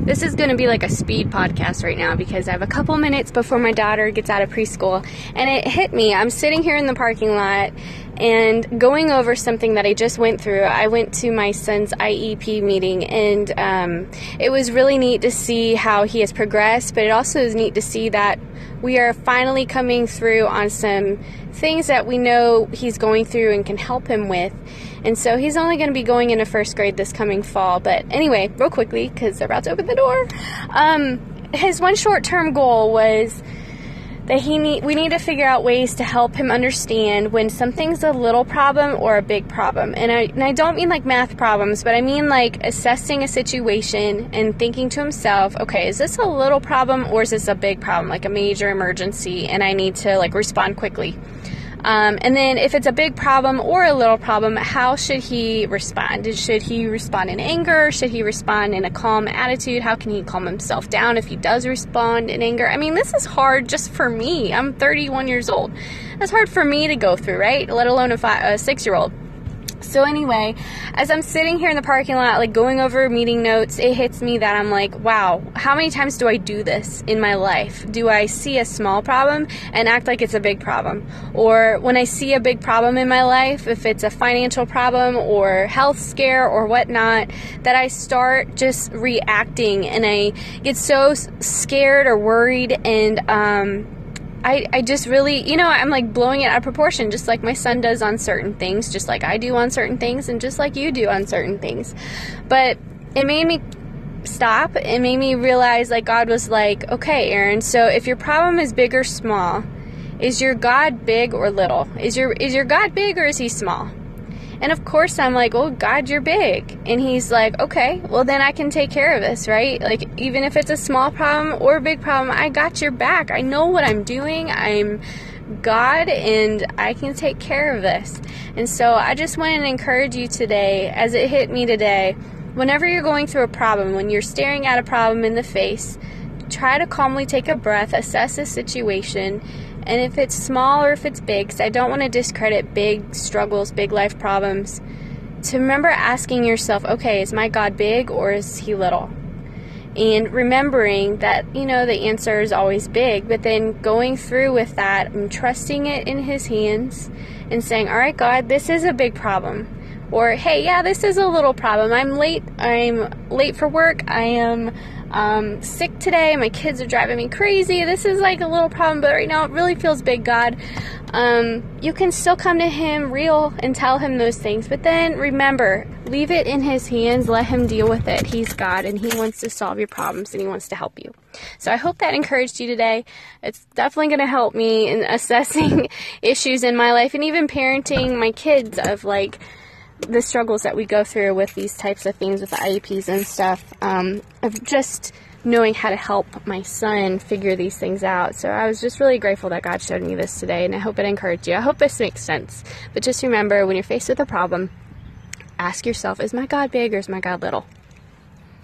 this is going to be like a speed podcast right now because I have a couple minutes before my daughter gets out of preschool. And it hit me. I'm sitting here in the parking lot and going over something that I just went through. I went to my son's IEP meeting, and um, it was really neat to see how he has progressed, but it also is neat to see that we are finally coming through on some things that we know he's going through and can help him with. And so he's only going to be going into first grade this coming fall. But anyway, real quickly, because they're about to open the door, um, his one short term goal was that he need we need to figure out ways to help him understand when something's a little problem or a big problem. And I and I don't mean like math problems, but I mean like assessing a situation and thinking to himself, okay, is this a little problem or is this a big problem, like a major emergency and I need to like respond quickly. Um, and then, if it's a big problem or a little problem, how should he respond? Should he respond in anger? Should he respond in a calm attitude? How can he calm himself down if he does respond in anger? I mean, this is hard just for me. I'm 31 years old. That's hard for me to go through, right? Let alone a, a six year old. So anyway, as I'm sitting here in the parking lot, like going over meeting notes, it hits me that I'm like, wow, how many times do I do this in my life? Do I see a small problem and act like it's a big problem? Or when I see a big problem in my life, if it's a financial problem or health scare or whatnot, that I start just reacting and I get so scared or worried and, um, I, I just really, you know, I'm like blowing it out of proportion, just like my son does on certain things, just like I do on certain things, and just like you do on certain things. But it made me stop. It made me realize, like, God was like, okay, Aaron, so if your problem is big or small, is your God big or little? Is your is your God big or is he small? And of course, I'm like, oh, God, you're big. And he's like, okay, well, then I can take care of this, right? Like, even if it's a small problem or a big problem, I got your back. I know what I'm doing. I'm God and I can take care of this. And so I just want to encourage you today, as it hit me today, whenever you're going through a problem, when you're staring at a problem in the face, try to calmly take a breath, assess the situation, and if it's small or if it's big, because I don't want to discredit big struggles, big life problems, to remember asking yourself, okay, is my God big or is he little? And remembering that, you know, the answer is always big, but then going through with that and trusting it in his hands and saying, all right, God, this is a big problem. Or, hey, yeah, this is a little problem. I'm late. I'm late for work. I am um, sick today. My kids are driving me crazy. This is like a little problem, but right now it really feels big, God. Um, you can still come to Him real and tell Him those things, but then remember, leave it in His hands. Let Him deal with it. He's God and He wants to solve your problems and He wants to help you. So I hope that encouraged you today. It's definitely going to help me in assessing issues in my life and even parenting my kids of like, the struggles that we go through with these types of things with the IEPs and stuff, um, of just knowing how to help my son figure these things out. So I was just really grateful that God showed me this today, and I hope it encouraged you. I hope this makes sense. But just remember, when you're faced with a problem, ask yourself, is my God big or is my God little?